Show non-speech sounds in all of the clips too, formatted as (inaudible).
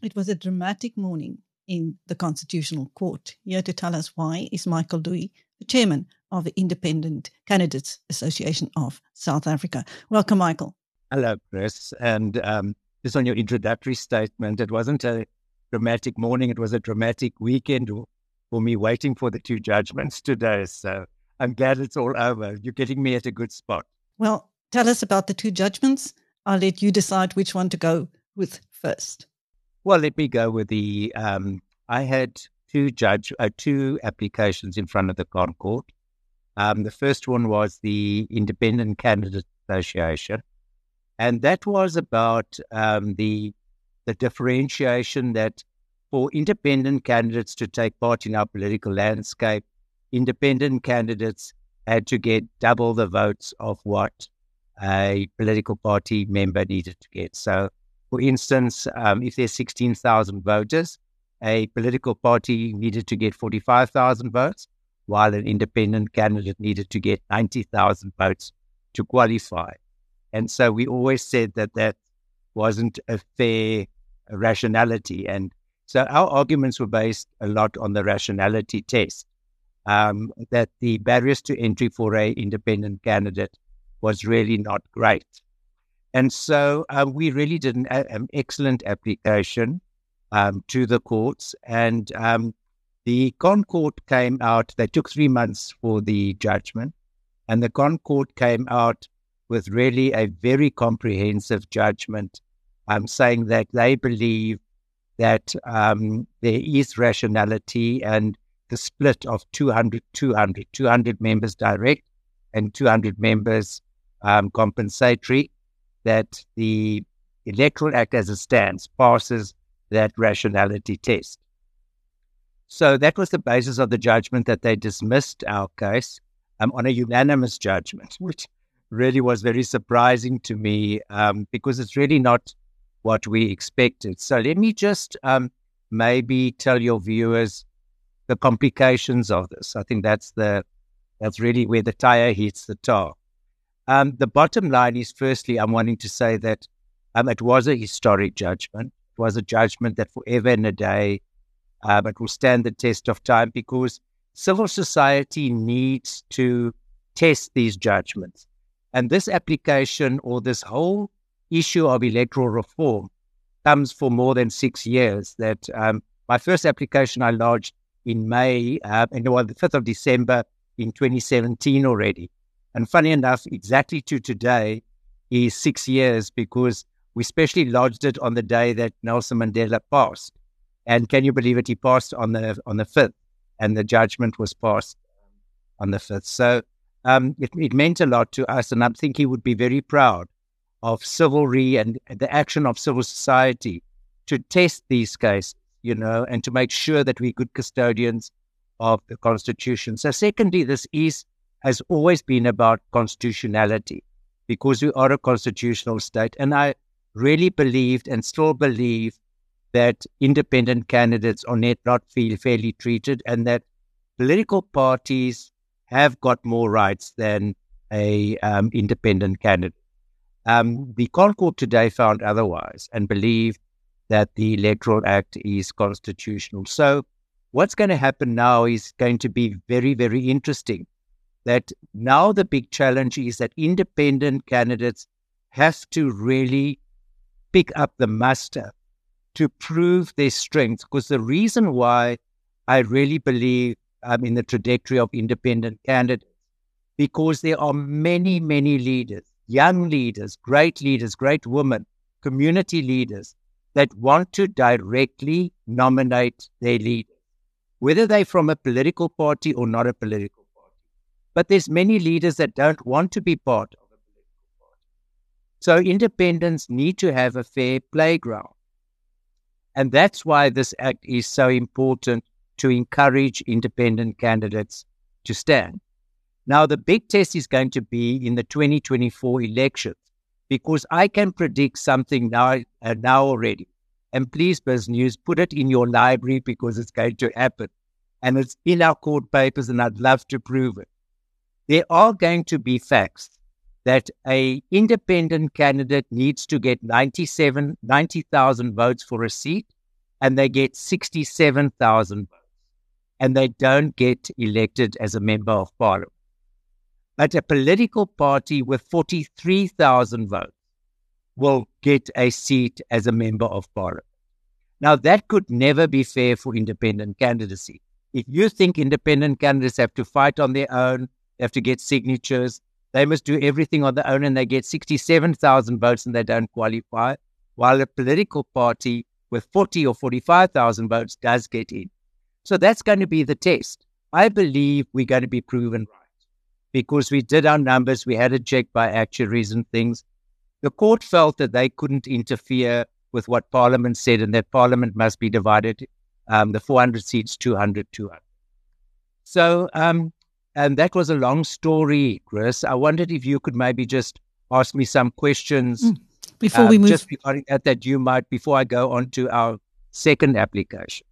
It was a dramatic morning in the Constitutional Court. Here to tell us why is Michael Louis, the chairman of the Independent Candidates Association of South Africa. Welcome, Michael. Hello, Chris. And um, just on your introductory statement, it wasn't a dramatic morning, it was a dramatic weekend for me waiting for the two judgments today. So I'm glad it's all over. You're getting me at a good spot. Well, tell us about the two judgments. I'll let you decide which one to go with first. Well, let me go with the. Um, I had two judge uh, two applications in front of the ConCourt. Um, the first one was the Independent Candidate Association, and that was about um, the the differentiation that for independent candidates to take part in our political landscape, independent candidates had to get double the votes of what a political party member needed to get. So for instance, um, if there's 16,000 voters, a political party needed to get 45,000 votes, while an independent candidate needed to get 90,000 votes to qualify. And so we always said that that wasn't a fair rationality. And so our arguments were based a lot on the rationality test, um, that the barriers to entry for a independent candidate was really not great. And so um, we really did an, an excellent application um, to the courts. And um, the ConCourt came out, they took three months for the judgment. And the ConCourt came out with really a very comprehensive judgment um, saying that they believe that um, there is rationality and the split of 200, 200, 200 members direct and 200 members um, compensatory that the Electoral Act as it stands passes that rationality test. So that was the basis of the judgment that they dismissed our case um, on a unanimous judgment, (laughs) which really was very surprising to me um, because it's really not what we expected. So let me just um, maybe tell your viewers the complications of this. I think that's the that's really where the tire hits the tar. Um, the bottom line is, firstly, I'm wanting to say that um, it was a historic judgment. It was a judgment that forever and a day, um, it will stand the test of time because civil society needs to test these judgments. And this application or this whole issue of electoral reform comes for more than six years. That um, my first application I lodged in May, uh, and well, the 5th of December in 2017 already. And funny enough, exactly to today is six years because we specially lodged it on the day that Nelson Mandela passed. And can you believe it? He passed on the on the fifth, and the judgment was passed on the fifth. So um, it, it meant a lot to us, and I think he would be very proud of chivalry and the action of civil society to test these cases, you know, and to make sure that we're good custodians of the Constitution. So, secondly, this is has always been about constitutionality because we are a constitutional state. And I really believed and still believe that independent candidates are not feel fairly treated and that political parties have got more rights than a um, independent candidate. Um, the ConCourt today found otherwise and believed that the Electoral Act is constitutional. So, what's going to happen now is going to be very, very interesting that now the big challenge is that independent candidates have to really pick up the muster to prove their strength. Because the reason why I really believe I'm in the trajectory of independent candidates, because there are many, many leaders, young leaders, great leaders, great women, community leaders that want to directly nominate their leaders, whether they're from a political party or not a political party. but there's many leaders that don't want to be part of a political party. So independents need to have a fair playground. And that's why this act is so important to encourage independent candidates to stand. Now, the big test is going to be in the 2024 elections because I can predict something now, uh, now already. And please, BizNews, put it in your library because it's going to happen. And it's in our court papers, and I'd love to prove it. there are going to be facts that a independent candidate needs to get 97 90,000 votes for a seat and they get 67,000 votes and they don't get elected as a member of parliament but a political party with 43,000 votes will get a seat as a member of parliament now that could never be fair for independent candidacy if you think independent candidates have to fight on their own they have to get signatures. They must do everything on their own and they get 67,000 votes and they don't qualify, while a political party with 40 or 45,000 votes does get in. So that's going to be the test. I believe we're going to be proven right because we did our numbers, we had it checked by actuaries and things. The court felt that they couldn't interfere with what Parliament said and that Parliament must be divided, um, the 400 seats, 200, 200. So um, and that was a long story, Chris. I wondered if you could maybe just ask me some questions mm. before um, we move. Just regarding that, that you might, before I go on to our second application.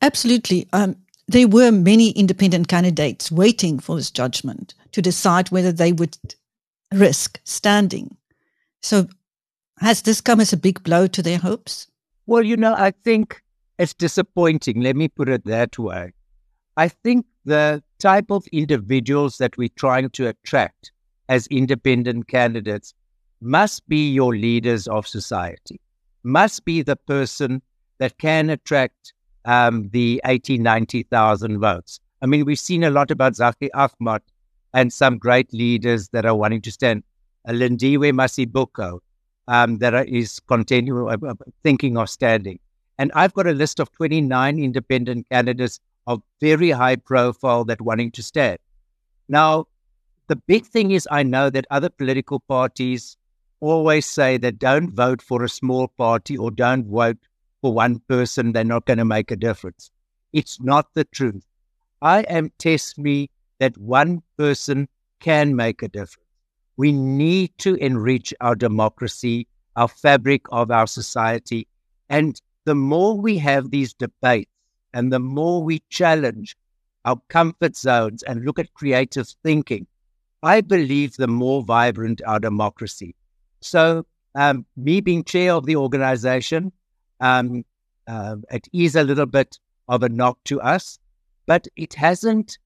Absolutely. Um, there were many independent candidates waiting for this judgment to decide whether they would risk standing. So, has this come as a big blow to their hopes? Well, you know, I think it's disappointing. Let me put it that way. I think the type of individuals that we're trying to attract as independent candidates must be your leaders of society, must be the person that can attract um, the 80, 90,000 votes. I mean, we've seen a lot about Zackie Achmat and some great leaders that are wanting to stand. Uh, Lindiwe Mazibuko, um, that are, is continuing, uh, uh, thinking of standing. And I've got a list of 29 independent candidates of very high profile that wanting to stand. Now, the big thing is I know that other political parties always say that don't vote for a small party or don't vote for one person, they're not going to make a difference. It's not the truth. I am test me that one person can make a difference. We need to enrich our democracy, our fabric of our society. And the more we have these debates, and the more we challenge our comfort zones and look at creative thinking, I believe the more vibrant our democracy. So, um, me being chair of the organization, um, uh, it is a little bit of a knock to us, but it hasn't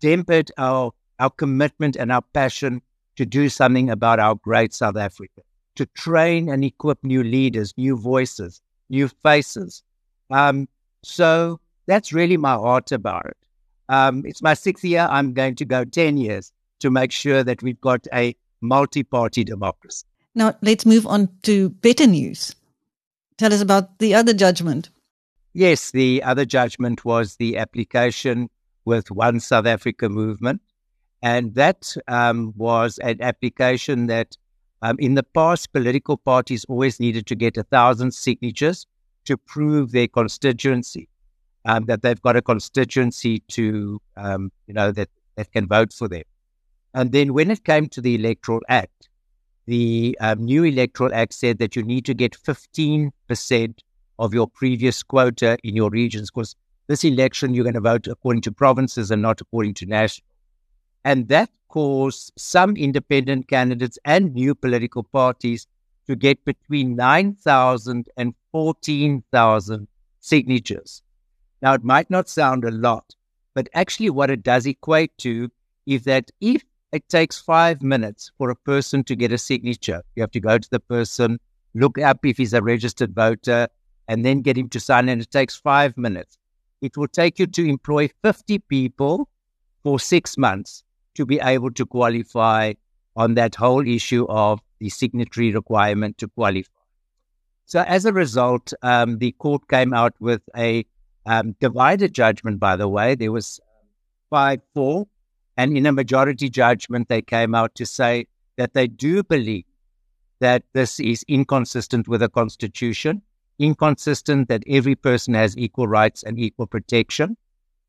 dampened our, our commitment and our passion to do something about our great South Africa, to train and equip new leaders, new voices, new faces. Um, so that's really my heart about it. Um, it's my sixth year. I'm going to go 10 years to make sure that we've got a multi party democracy. Now, let's move on to better news. Tell us about the other judgment. Yes, the other judgment was the application with One South Africa movement. And that um, was an application that um, in the past, political parties always needed to get a thousand signatures to prove their constituency um, that they've got a constituency to, um, you know, that, that can vote for them. And then when it came to the Electoral Act, the um, new Electoral Act said that you need to get 15% of your previous quota in your regions because this election you're going to vote according to provinces and not according to national. And that caused some independent candidates and new political parties to get between 9,000 and 14,000 signatures. Now, it might not sound a lot, but actually, what it does equate to is that if it takes five minutes for a person to get a signature, you have to go to the person, look up if he's a registered voter, and then get him to sign, and it takes five minutes. It will take you to employ 50 people for six months to be able to qualify on that whole issue of the signatory requirement to qualify. So, as a result, um, the court came out with a um, divided judgment, by the way. There was 5 4. And in a majority judgment, they came out to say that they do believe that this is inconsistent with the Constitution, inconsistent that every person has equal rights and equal protection,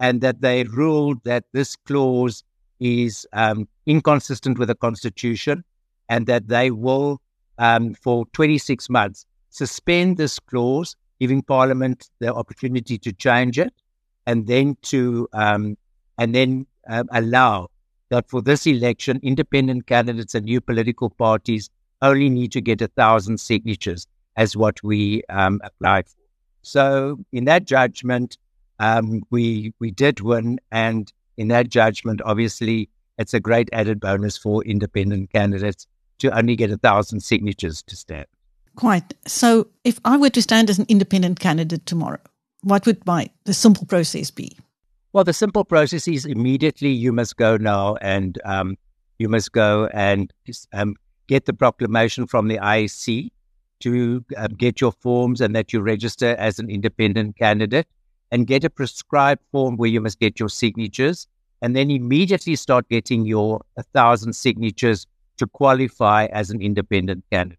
and that they ruled that this clause is um, inconsistent with the Constitution, and that they will, um, for 26 months, suspend this clause giving Parliament the opportunity to change it, and then to um, and then uh, allow that for this election, independent candidates and new political parties only need to get a thousand signatures as what we um, applied for. So, in that judgment, um, we we did win, and in that judgment, obviously, it's a great added bonus for independent candidates to only get a thousand signatures to stand. Quite. So, if I were to stand as an independent candidate tomorrow, what would my the simple process be? Well, the simple process is immediately you must go now and um, you must go and um, get the proclamation from the IEC to um, get your forms and that you register as an independent candidate and get a prescribed form where you must get your signatures and then immediately start getting your 1,000 signatures to qualify as an independent candidate.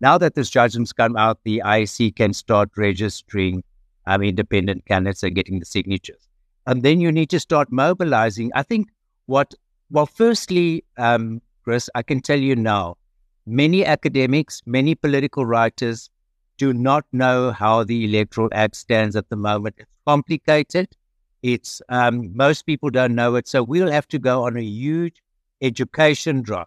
Now that this judgment's come out, the IEC can start registering um, independent candidates and getting the signatures and then you need to start mobilizing. I think what, well, firstly, um, Chris, I can tell you now, many academics, many political writers do not know how the Electoral Act stands at the moment. It's complicated. It's um, most people don't know it, so we'll have to go on a huge education drive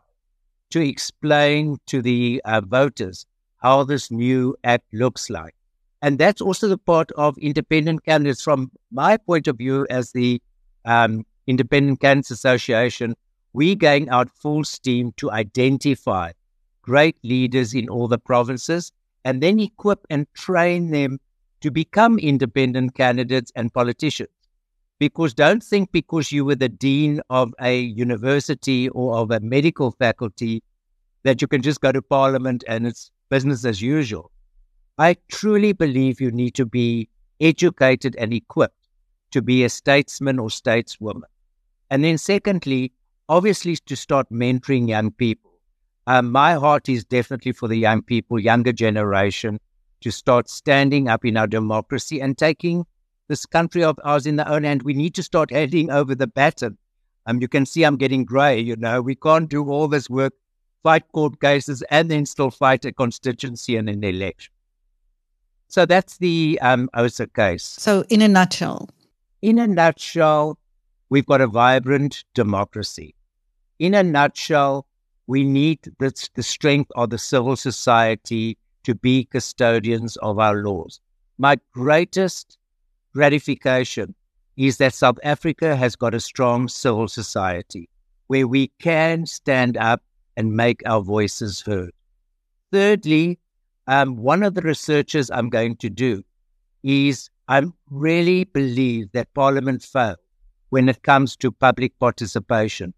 to explain to the uh, voters how this new act looks like. And that's also the part of independent candidates. From my point of view, as the um, Independent Candidates Association, we're going out full steam to identify great leaders in all the provinces and then equip and train them to become independent candidates and politicians. Because don't think because you were the dean of a university or of a medical faculty that you can just go to parliament and it's business as usual. I truly believe you need to be educated and equipped to be a statesman or stateswoman. And then, secondly, obviously, to start mentoring young people. Um, my heart is definitely for the young people, younger generation, to start standing up in our democracy and taking this country of ours in their own hand. We need to start handing over the baton. Um, you can see I'm getting grey. You know, we can't do all this work, fight court cases, and then still fight a constituency and an election. So that's the um, OSA case. So, in a nutshell, in a nutshell, we've got a vibrant democracy. In a nutshell, we need the, the strength of the civil society to be custodians of our laws. My greatest gratification is that South Africa has got a strong civil society where we can stand up and make our voices heard. Thirdly, um, one of the researches I'm going to do is I really believe that Parliament failed when it comes to public participation.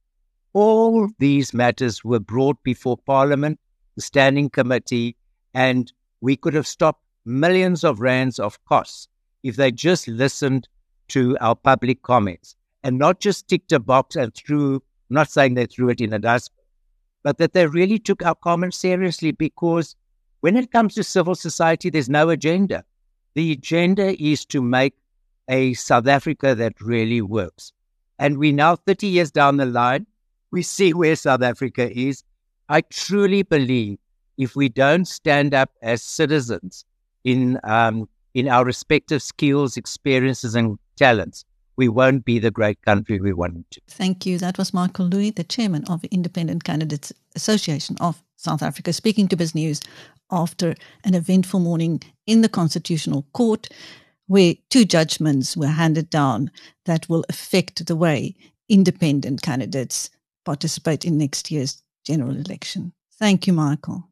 All these matters were brought before Parliament, the Standing Committee, and we could have stopped millions of rands of costs if they just listened to our public comments and not just ticked a box and threw, not saying they threw it in a dustbin, but that they really took our comments seriously because when it comes to civil society, there's no agenda. The agenda is to make a South Africa that really works. And we now, 30 years down the line, we see where South Africa is. I truly believe if we don't stand up as citizens in um, in our respective skills, experiences, and talents, we won't be the great country we want to. Thank you. That was Michael Louis, the chairman of the Independent Candidates Association of South Africa, speaking to BizNews after an eventful morning in the Constitutional Court, where two judgments were handed down that will affect the way independent candidates participate in next year's general election. Thank you, Michael.